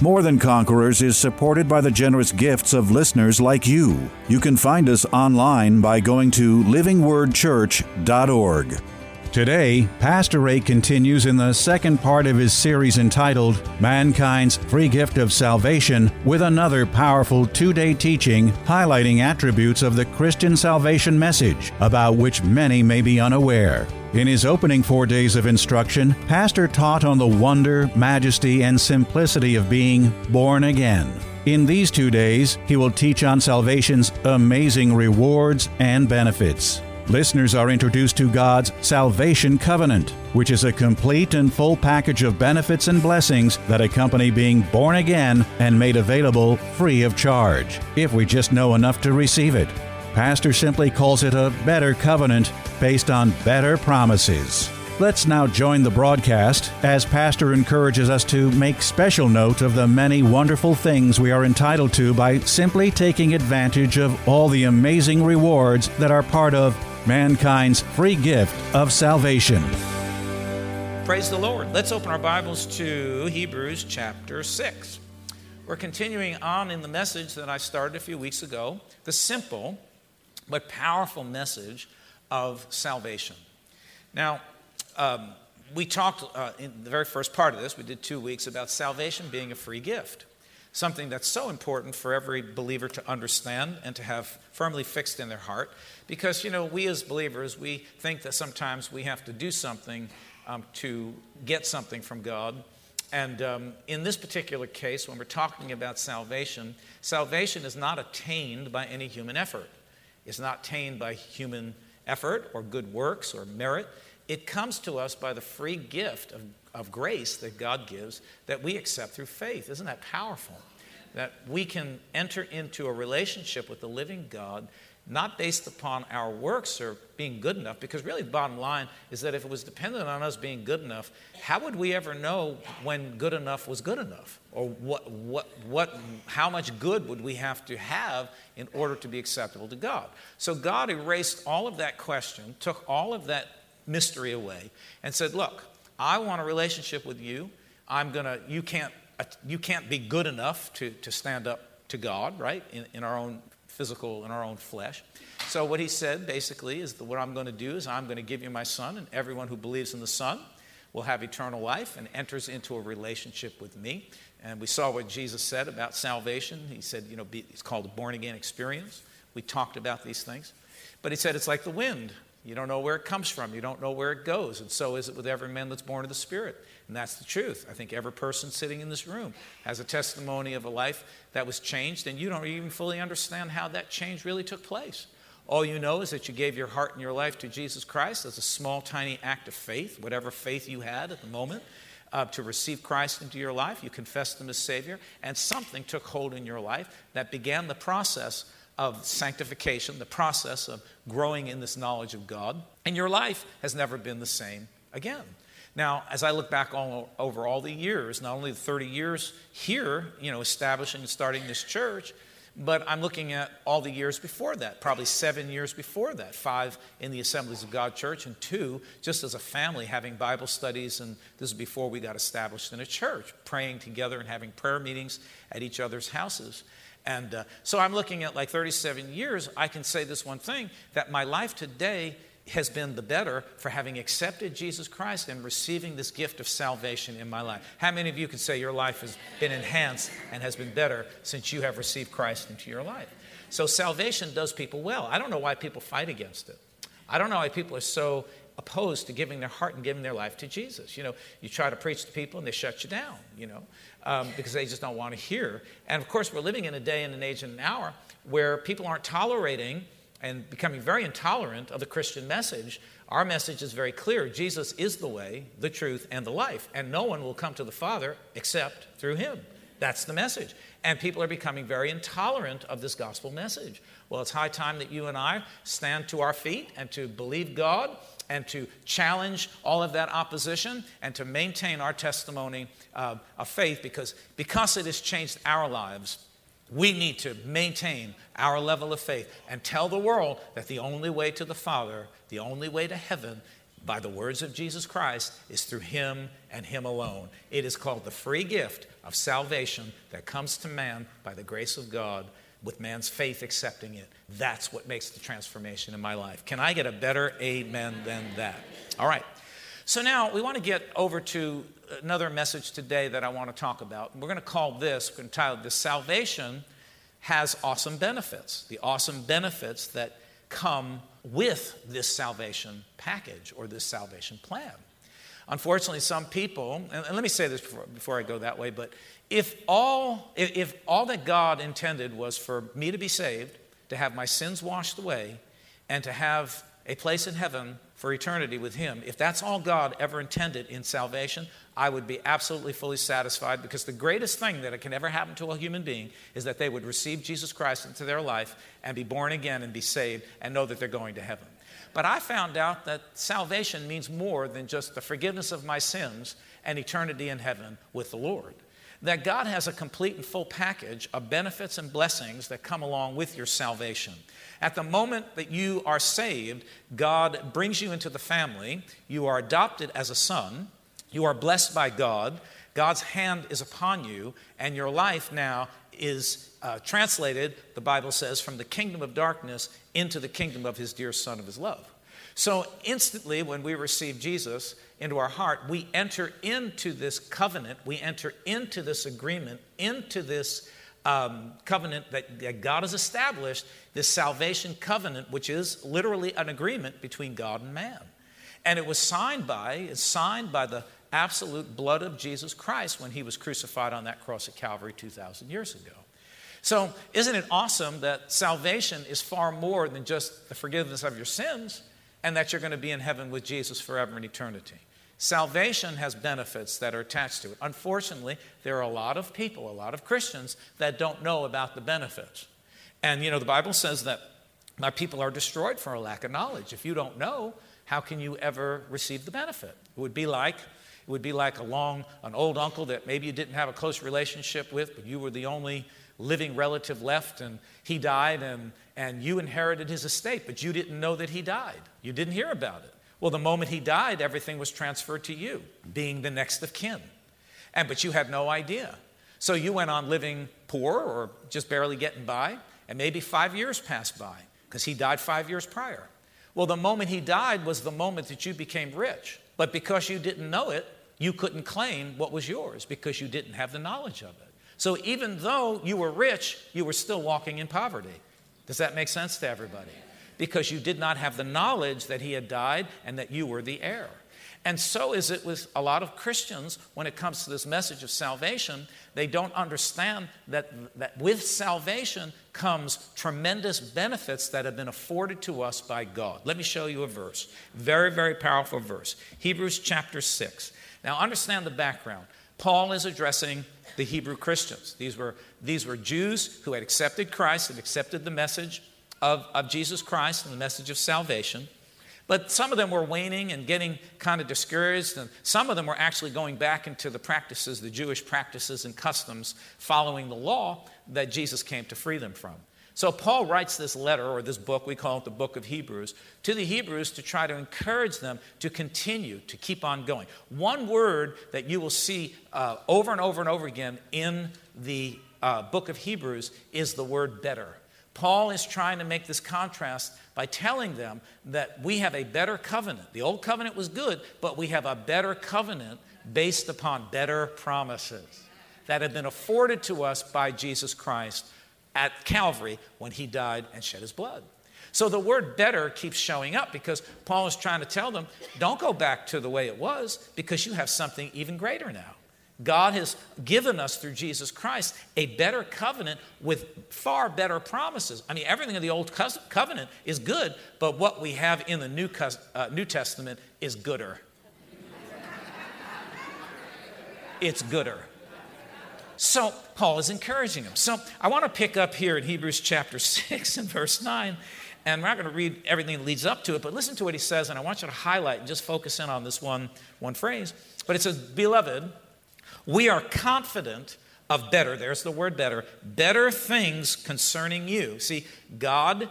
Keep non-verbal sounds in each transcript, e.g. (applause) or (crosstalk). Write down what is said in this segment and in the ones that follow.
More Than Conquerors is supported by the generous gifts of listeners like you. You can find us online by going to livingwordchurch.org. Today, Pastor Ray continues in the second part of his series entitled Mankind's Free Gift of Salvation with another powerful two day teaching highlighting attributes of the Christian salvation message about which many may be unaware. In his opening four days of instruction, Pastor taught on the wonder, majesty, and simplicity of being born again. In these two days, he will teach on salvation's amazing rewards and benefits. Listeners are introduced to God's salvation covenant, which is a complete and full package of benefits and blessings that accompany being born again and made available free of charge, if we just know enough to receive it. Pastor simply calls it a better covenant based on better promises. Let's now join the broadcast as Pastor encourages us to make special note of the many wonderful things we are entitled to by simply taking advantage of all the amazing rewards that are part of mankind's free gift of salvation. Praise the Lord. Let's open our Bibles to Hebrews chapter 6. We're continuing on in the message that I started a few weeks ago the simple but powerful message of salvation. Now, um, we talked uh, in the very first part of this, we did two weeks about salvation being a free gift, something that's so important for every believer to understand and to have firmly fixed in their heart. Because, you know, we as believers, we think that sometimes we have to do something um, to get something from God. And um, in this particular case, when we're talking about salvation, salvation is not attained by any human effort It's not attained by human effort or good works or merit. It comes to us by the free gift of, of grace that God gives that we accept through faith. Isn't that powerful? That we can enter into a relationship with the living God not based upon our works or being good enough, because really the bottom line is that if it was dependent on us being good enough, how would we ever know when good enough was good enough? Or what, what, what, how much good would we have to have in order to be acceptable to God? So God erased all of that question, took all of that mystery away, and said, Look, I want a relationship with you. I'm gonna, you can't, you can't be good enough to, to stand up to God, right, in, in our own physical in our own flesh. So, what he said basically is that what I'm going to do is I'm going to give you my son, and everyone who believes in the son will have eternal life and enters into a relationship with me. And we saw what Jesus said about salvation. He said, you know, be, it's called a born again experience. We talked about these things. But he said it's like the wind. You don't know where it comes from, you don't know where it goes. And so is it with every man that's born of the Spirit. And that's the truth. I think every person sitting in this room has a testimony of a life that was changed, and you don't even fully understand how that change really took place. All you know is that you gave your heart and your life to Jesus Christ as a small, tiny act of faith, whatever faith you had at the moment, uh, to receive Christ into your life. You confessed Him as Savior, and something took hold in your life that began the process of sanctification, the process of growing in this knowledge of God, and your life has never been the same again. Now, as I look back all, over all the years, not only the 30 years here, you know, establishing and starting this church, but I'm looking at all the years before that, probably seven years before that, five in the Assemblies of God Church, and two just as a family having Bible studies. And this is before we got established in a church, praying together and having prayer meetings at each other's houses. And uh, so I'm looking at like 37 years. I can say this one thing that my life today has been the better for having accepted Jesus Christ and receiving this gift of salvation in my life. How many of you can say your life has been enhanced and has been better since you have received Christ into your life? So, salvation does people well. I don't know why people fight against it. I don't know why people are so opposed to giving their heart and giving their life to Jesus. You know, you try to preach to people and they shut you down, you know, um, because they just don't want to hear. And of course, we're living in a day and an age and an hour where people aren't tolerating and becoming very intolerant of the Christian message, our message is very clear Jesus is the way, the truth, and the life, and no one will come to the Father except through Him. That's the message. And people are becoming very intolerant of this gospel message. Well, it's high time that you and I stand to our feet and to believe God and to challenge all of that opposition and to maintain our testimony uh, of faith because, because it has changed our lives. We need to maintain our level of faith and tell the world that the only way to the Father, the only way to heaven, by the words of Jesus Christ, is through Him and Him alone. It is called the free gift of salvation that comes to man by the grace of God with man's faith accepting it. That's what makes the transformation in my life. Can I get a better amen than that? All right. So now we want to get over to another message today that I want to talk about. We're going to call this, we're going to title this Salvation has awesome benefits. The awesome benefits that come with this salvation package or this salvation plan. Unfortunately, some people, and let me say this before, before I go that way, but if all, if all that God intended was for me to be saved, to have my sins washed away, and to have a place in heaven for eternity with Him, if that's all God ever intended in salvation, I would be absolutely fully satisfied because the greatest thing that can ever happen to a human being is that they would receive Jesus Christ into their life and be born again and be saved and know that they're going to heaven. But I found out that salvation means more than just the forgiveness of my sins and eternity in heaven with the Lord. That God has a complete and full package of benefits and blessings that come along with your salvation. At the moment that you are saved, God brings you into the family. You are adopted as a son. You are blessed by God. God's hand is upon you, and your life now is uh, translated, the Bible says, from the kingdom of darkness into the kingdom of his dear Son of his love. So, instantly, when we receive Jesus into our heart, we enter into this covenant, we enter into this agreement, into this um, covenant that, that God has established, this salvation covenant, which is literally an agreement between God and man. And it was signed by, it's signed by the absolute blood of Jesus Christ when he was crucified on that cross at Calvary 2,000 years ago. So, isn't it awesome that salvation is far more than just the forgiveness of your sins and that you're going to be in heaven with Jesus forever in eternity? Salvation has benefits that are attached to it. Unfortunately, there are a lot of people, a lot of Christians, that don't know about the benefits. And, you know, the Bible says that my people are destroyed for a lack of knowledge. If you don't know, how can you ever receive the benefit? It would be like it would be like a long, an old uncle that maybe you didn't have a close relationship with, but you were the only living relative left, and he died, and, and you inherited his estate, but you didn't know that he died. You didn't hear about it. Well, the moment he died, everything was transferred to you, being the next of kin. And but you had no idea. So you went on living poor or just barely getting by, and maybe five years passed by because he died five years prior. Well, the moment he died was the moment that you became rich. But because you didn't know it, you couldn't claim what was yours because you didn't have the knowledge of it. So even though you were rich, you were still walking in poverty. Does that make sense to everybody? Because you did not have the knowledge that he had died and that you were the heir. And so is it with a lot of Christians when it comes to this message of salvation. They don't understand that, that with salvation comes tremendous benefits that have been afforded to us by God. Let me show you a verse. Very, very powerful verse. Hebrews chapter 6. Now, understand the background. Paul is addressing the Hebrew Christians. These were, these were Jews who had accepted Christ and accepted the message of, of Jesus Christ and the message of salvation. But some of them were waning and getting kind of discouraged, and some of them were actually going back into the practices, the Jewish practices and customs following the law that Jesus came to free them from. So Paul writes this letter or this book, we call it the book of Hebrews, to the Hebrews to try to encourage them to continue, to keep on going. One word that you will see uh, over and over and over again in the uh, book of Hebrews is the word better. Paul is trying to make this contrast by telling them that we have a better covenant. The old covenant was good, but we have a better covenant based upon better promises that have been afforded to us by Jesus Christ at Calvary when he died and shed his blood. So the word better keeps showing up because Paul is trying to tell them don't go back to the way it was because you have something even greater now. God has given us through Jesus Christ a better covenant with far better promises. I mean, everything in the Old Covenant is good, but what we have in the New, uh, New Testament is gooder. it's gooder. So Paul is encouraging him. So I want to pick up here in Hebrews chapter (laughs) 6 and verse 9. And we're not going to read everything that leads up to it, but listen to what he says, and I want you to highlight and just focus in on this one, one phrase. But it says, Beloved, we are confident of better, there's the word better, better things concerning you. See, God,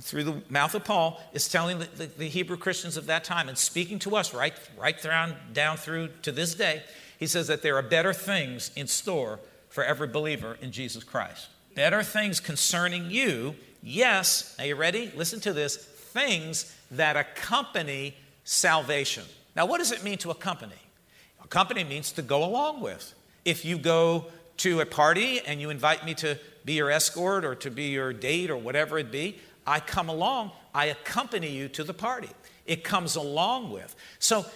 through the mouth of Paul, is telling the, the, the Hebrew Christians of that time and speaking to us right, right down, down through to this day. He says that there are better things in store for every believer in Jesus Christ. Better things concerning you, yes, are you ready? Listen to this things that accompany salvation. Now, what does it mean to accompany? Accompany means to go along with. If you go to a party and you invite me to be your escort or to be your date or whatever it be, I come along, I accompany you to the party. It comes along with. So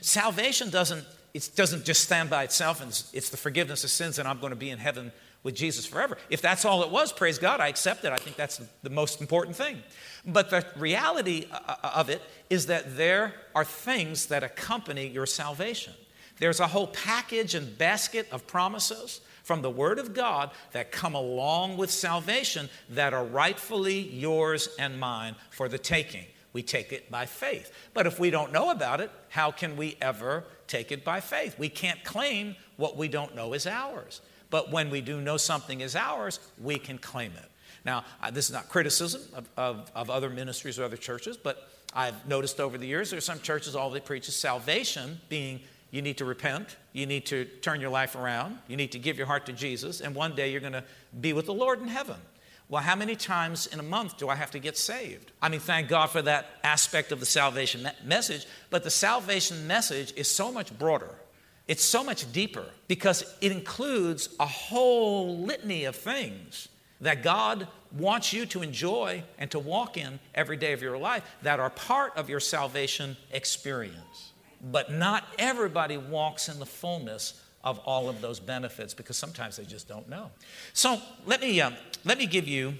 salvation doesn't it doesn't just stand by itself and it's, the forgiveness of sins and I'm going to be in heaven with Jesus forever. If that's all it was, praise God, I accept it. I think that's the most important thing. But the reality uh, uh, of it is that there are things that accompany your salvation. There's a whole package and basket of promises from the Word of God that come along with salvation that are rightfully yours and mine for the taking. We take it by faith. But if we don't know about it, how can we ever take it by faith? We can't claim what we don't know is ours. But when we do know something is ours, we can claim it. Now, this is not criticism of, of, of other ministries or other churches, but I've noticed over the years there are some churches, all they preach is salvation, being you need to repent. You need to turn your life around. You need to give your heart to Jesus. And one day you're going to be with the Lord in heaven. Well, how many times in a month do I have to get saved? I mean, thank God for that aspect of the salvation me- message, but the salvation message is so much broader. It's so much deeper because it includes a whole litany of things that God wants you to enjoy and to walk in every day of your life that are part of your salvation experience. But not everybody walks in the fullness of all of those benefits because sometimes they just don't know. So let me, um, let me give you.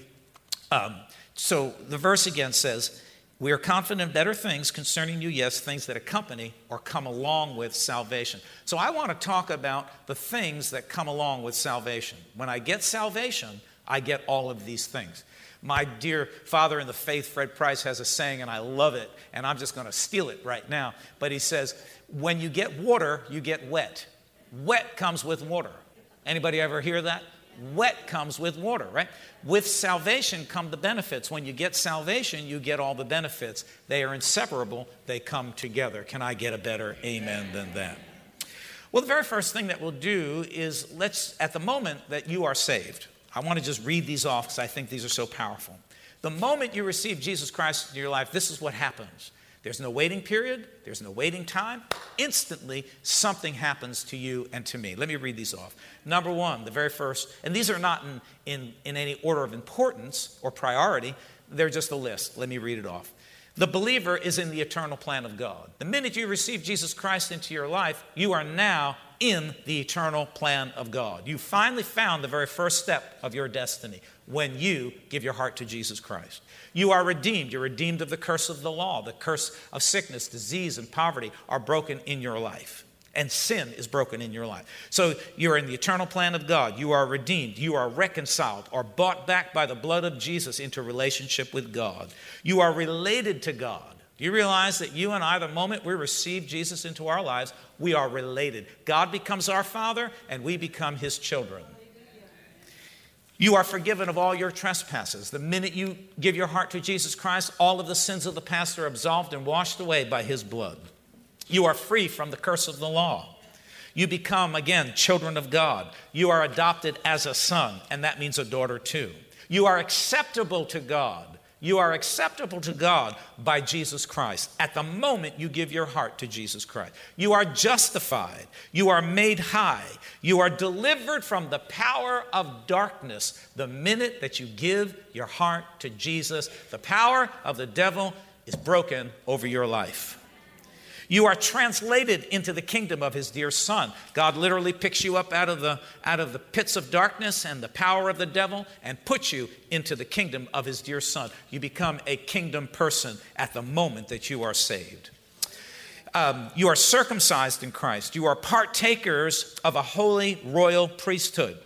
Um, so the verse again says, We are confident of better things concerning you, yes, things that accompany or come along with salvation. So I want to talk about the things that come along with salvation. When I get salvation, I get all of these things. My dear father in the faith, Fred Price, has a saying, and I love it, and I'm just going to steal it right now. But he says, When you get water, you get wet. Wet comes with water. Anybody ever hear that? Wet comes with water, right? With salvation come the benefits. When you get salvation, you get all the benefits. They are inseparable, they come together. Can I get a better amen than that? Well, the very first thing that we'll do is let's, at the moment that you are saved, I want to just read these off because I think these are so powerful. The moment you receive Jesus Christ in your life, this is what happens. There's no waiting period, there's no waiting time. Instantly, something happens to you and to me. Let me read these off. Number one, the very first, and these are not in, in, in any order of importance or priority, they're just a list. Let me read it off. The believer is in the eternal plan of God. The minute you receive Jesus Christ into your life, you are now in the eternal plan of God. You finally found the very first step of your destiny when you give your heart to Jesus Christ. You are redeemed. You're redeemed of the curse of the law. The curse of sickness, disease, and poverty are broken in your life. And sin is broken in your life. So you're in the eternal plan of God. You are redeemed. You are reconciled or bought back by the blood of Jesus into relationship with God. You are related to God. Do you realize that you and I, the moment we receive Jesus into our lives, we are related? God becomes our Father and we become His children. You are forgiven of all your trespasses. The minute you give your heart to Jesus Christ, all of the sins of the past are absolved and washed away by His blood. You are free from the curse of the law. You become, again, children of God. You are adopted as a son, and that means a daughter too. You are acceptable to God. You are acceptable to God by Jesus Christ at the moment you give your heart to Jesus Christ. You are justified. You are made high. You are delivered from the power of darkness the minute that you give your heart to Jesus. The power of the devil is broken over your life. You are translated into the kingdom of his dear son. God literally picks you up out of the out of the pits of darkness and the power of the devil and puts you into the kingdom of his dear son. You become a kingdom person at the moment that you are saved. Um, you are circumcised in Christ. You are partakers of a holy royal priesthood.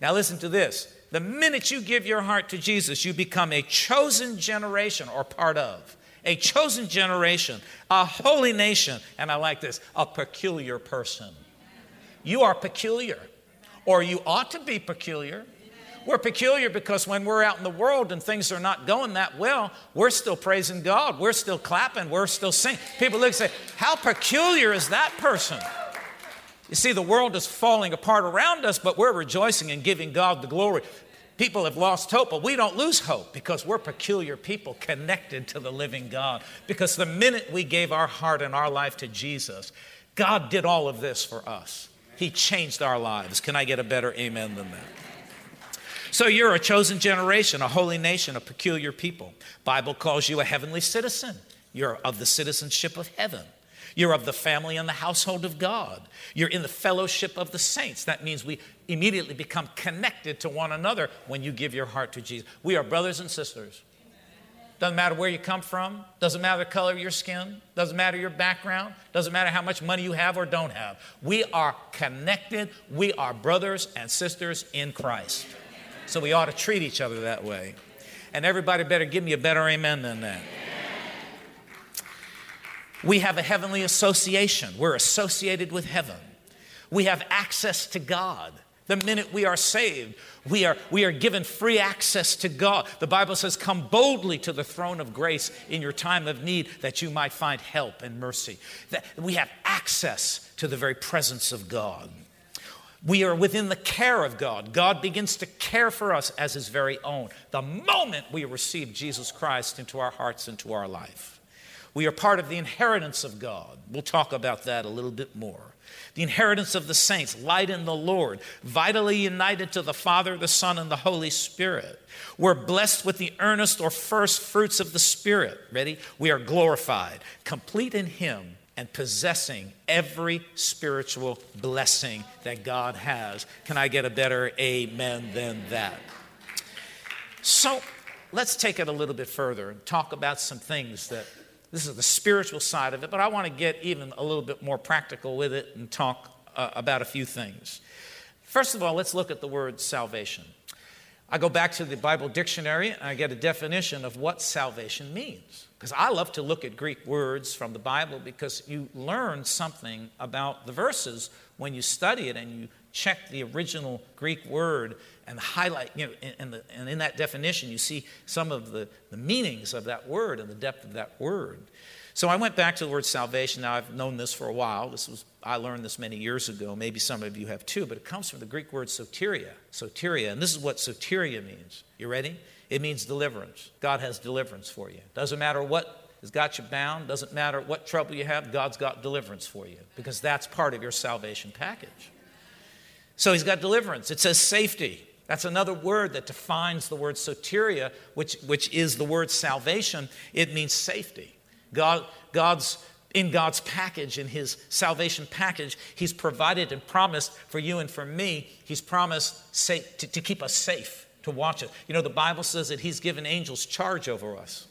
Now, listen to this. The minute you give your heart to Jesus, you become a chosen generation or part of. A chosen generation, a holy nation, and I like this, a peculiar person. You are peculiar, or you ought to be peculiar. We're peculiar because when we're out in the world and things are not going that well, we're still praising God. We're still clapping. We're still singing. People look and say, How peculiar is that person? You see, the world is falling apart around us, but we're rejoicing and giving God the glory. People have lost hope, but we don't lose hope because we're peculiar people connected to the living God. Because the minute we gave our heart and our life to Jesus, God did all of this for us. He changed our lives. Can I get a better amen than that? So you're a chosen generation, a holy nation, a peculiar people. Bible calls you a heavenly citizen. You're of the citizenship of heaven. You're of the family and the household of God. You're in the fellowship of the saints. That means we immediately become connected to one another when you give your heart to Jesus. We are brothers and sisters. Doesn't matter where you come from, doesn't matter the color of your skin, doesn't matter your background, doesn't matter how much money you have or don't have. We are connected. We are brothers and sisters in Christ. So we ought to treat each other that way. And everybody better give me a better amen than that. We have a heavenly association. We're associated with heaven. We have access to God. The minute we are saved, we are, we are given free access to God. The Bible says, Come boldly to the throne of grace in your time of need that you might find help and mercy. That we have access to the very presence of God. We are within the care of God. God begins to care for us as His very own the moment we receive Jesus Christ into our hearts, into our life. We are part of the inheritance of God. We'll talk about that a little bit more. The inheritance of the saints, light in the Lord, vitally united to the Father, the Son, and the Holy Spirit. We're blessed with the earnest or first fruits of the Spirit. Ready? We are glorified, complete in Him and possessing every spiritual blessing that God has. Can I get a better amen than that? So let's take it a little bit further and talk about some things that this is the spiritual side of it, but I want to get even a little bit more practical with it and talk uh, about a few things. First of all, let's look at the word salvation. I go back to the Bible dictionary and I get a definition of what salvation means. Because I love to look at Greek words from the Bible because you learn something about the verses when you study it and you check the original Greek word and highlight, you know, and, the, and in that definition, you see some of the, the meanings of that word and the depth of that word. So I went back to the word salvation. Now I've known this for a while. This was I learned this many years ago. Maybe some of you have too, but it comes from the Greek word soteria. Soteria, and this is what soteria means. You ready? It means deliverance. God has deliverance for you. Doesn't matter what has got you bound, doesn't matter what trouble you have, God's got deliverance for you because that's part of your salvation package. So he's got deliverance. It says safety. That's another word that defines the word soteria, which, which is the word salvation. It means safety. God, God's in God's package, in His salvation package, He's provided and promised for you and for me, He's promised safe, to, to keep us safe to watch us. You know, the Bible says that He's given angels charge over us.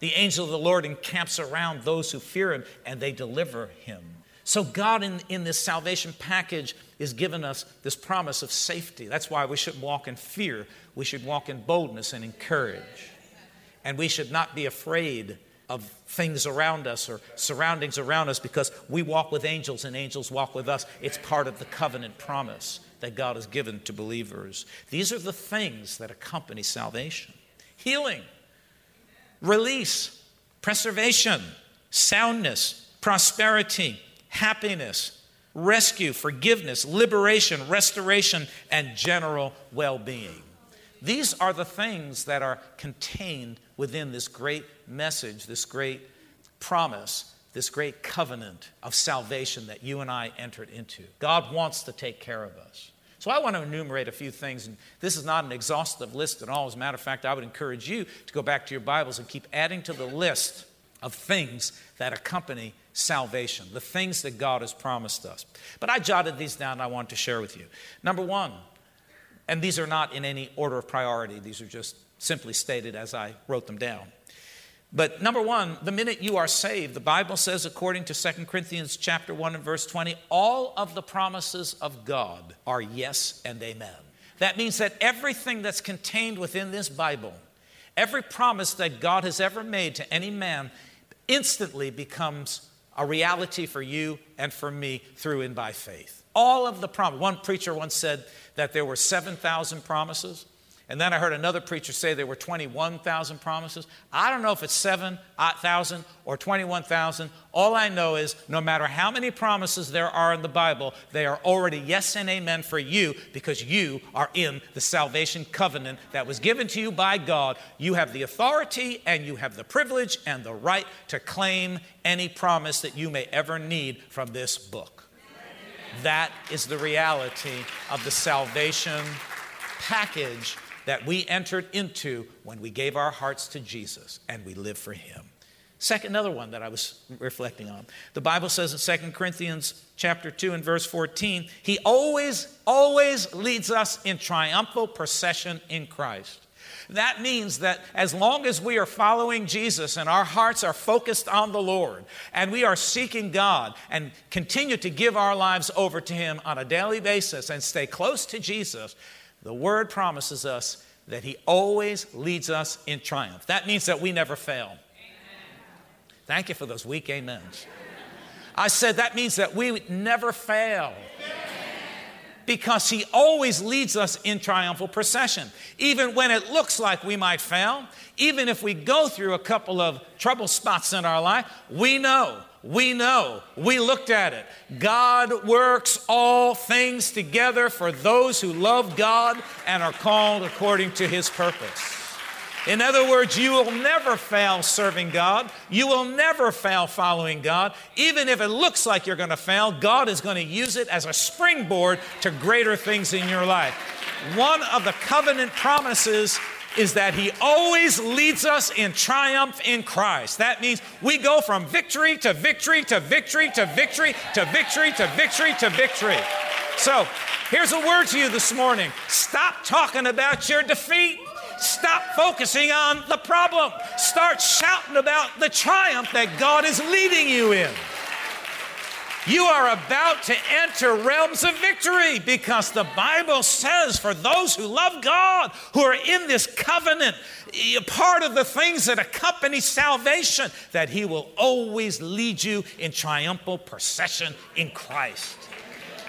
The angel of the Lord encamps around those who fear Him and they deliver Him. So, God in, in this salvation package is giving us this promise of safety. That's why we shouldn't walk in fear. We should walk in boldness and in courage. And we should not be afraid of things around us or surroundings around us because we walk with angels and angels walk with us. It's part of the covenant promise that God has given to believers. These are the things that accompany salvation healing, release, preservation, soundness, prosperity, happiness, rescue, forgiveness, liberation, restoration, and general well being. These are the things that are contained within this great message, this great promise this great covenant of salvation that you and I entered into. God wants to take care of us. So I want to enumerate a few things, and this is not an exhaustive list at all. As a matter of fact, I would encourage you to go back to your Bibles and keep adding to the list of things that accompany salvation, the things that God has promised us. But I jotted these down and I want to share with you. Number one, and these are not in any order of priority, these are just simply stated as I wrote them down. But number one, the minute you are saved, the Bible says, according to 2 Corinthians chapter 1 and verse 20, all of the promises of God are yes and amen. That means that everything that's contained within this Bible, every promise that God has ever made to any man, instantly becomes a reality for you and for me through and by faith. All of the promise. One preacher once said that there were 7,000 promises. And then I heard another preacher say there were 21,000 promises. I don't know if it's 7,000 uh, or 21,000. All I know is no matter how many promises there are in the Bible, they are already yes and amen for you because you are in the salvation covenant that was given to you by God. You have the authority and you have the privilege and the right to claim any promise that you may ever need from this book. That is the reality of the salvation package that we entered into when we gave our hearts to Jesus and we live for Him. Second, another one that I was reflecting on. The Bible says in 2 Corinthians chapter 2 and verse 14, He always, always leads us in triumphal procession in Christ. That means that as long as we are following Jesus and our hearts are focused on the Lord and we are seeking God and continue to give our lives over to Him on a daily basis and stay close to Jesus, the Word promises us that He always leads us in triumph. That means that we never fail. Amen. Thank you for those weak amens. I said that means that we never fail. Because he always leads us in triumphal procession. Even when it looks like we might fail, even if we go through a couple of trouble spots in our life, we know we know, we looked at it. God works all things together for those who love God and are called according to his purpose. In other words, you will never fail serving God. You will never fail following God. Even if it looks like you're going to fail, God is going to use it as a springboard to greater things in your life. One of the covenant promises is that He always leads us in triumph in Christ. That means we go from victory to victory to victory to victory to victory to victory to victory. So here's a word to you this morning stop talking about your defeat. Stop focusing on the problem. Start shouting about the triumph that God is leading you in. You are about to enter realms of victory because the Bible says for those who love God, who are in this covenant, part of the things that accompany salvation, that He will always lead you in triumphal procession in Christ.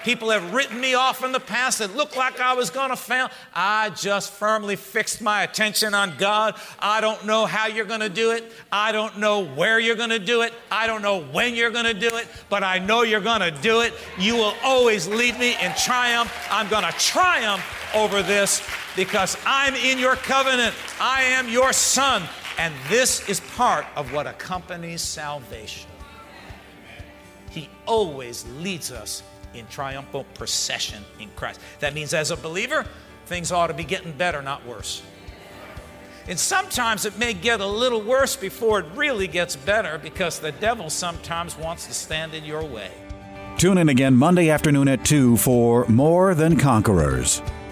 People have written me off in the past that looked like I was going to fail. I just firmly fixed my attention on God. I don't know how you're going to do it. I don't know where you're going to do it. I don't know when you're going to do it, but I know you're going to do it. You will always lead me in triumph. I'm going to triumph over this because I'm in your covenant. I am your son. And this is part of what accompanies salvation. He always leads us in triumphal procession in Christ. That means as a believer, things ought to be getting better, not worse. And sometimes it may get a little worse before it really gets better because the devil sometimes wants to stand in your way. Tune in again Monday afternoon at 2 for More Than Conquerors.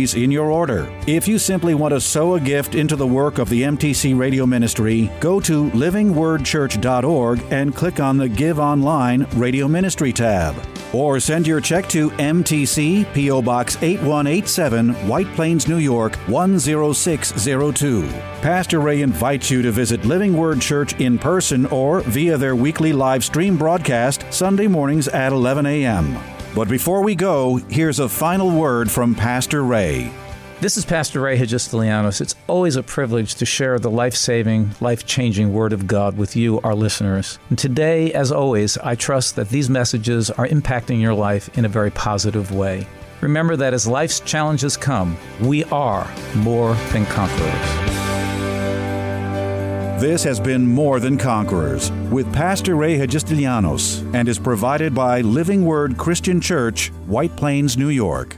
in your order. If you simply want to sow a gift into the work of the MTC Radio Ministry, go to livingwordchurch.org and click on the Give Online Radio Ministry tab. Or send your check to MTC, P.O. Box 8187, White Plains, New York 10602. Pastor Ray invites you to visit Living Word Church in person or via their weekly live stream broadcast Sunday mornings at 11 a.m. But before we go, here's a final word from Pastor Ray. This is Pastor Ray Hagistelianos. It's always a privilege to share the life saving, life changing Word of God with you, our listeners. And today, as always, I trust that these messages are impacting your life in a very positive way. Remember that as life's challenges come, we are more than conquerors. This has been More Than Conquerors with Pastor Ray Hagistilianos and is provided by Living Word Christian Church, White Plains, New York.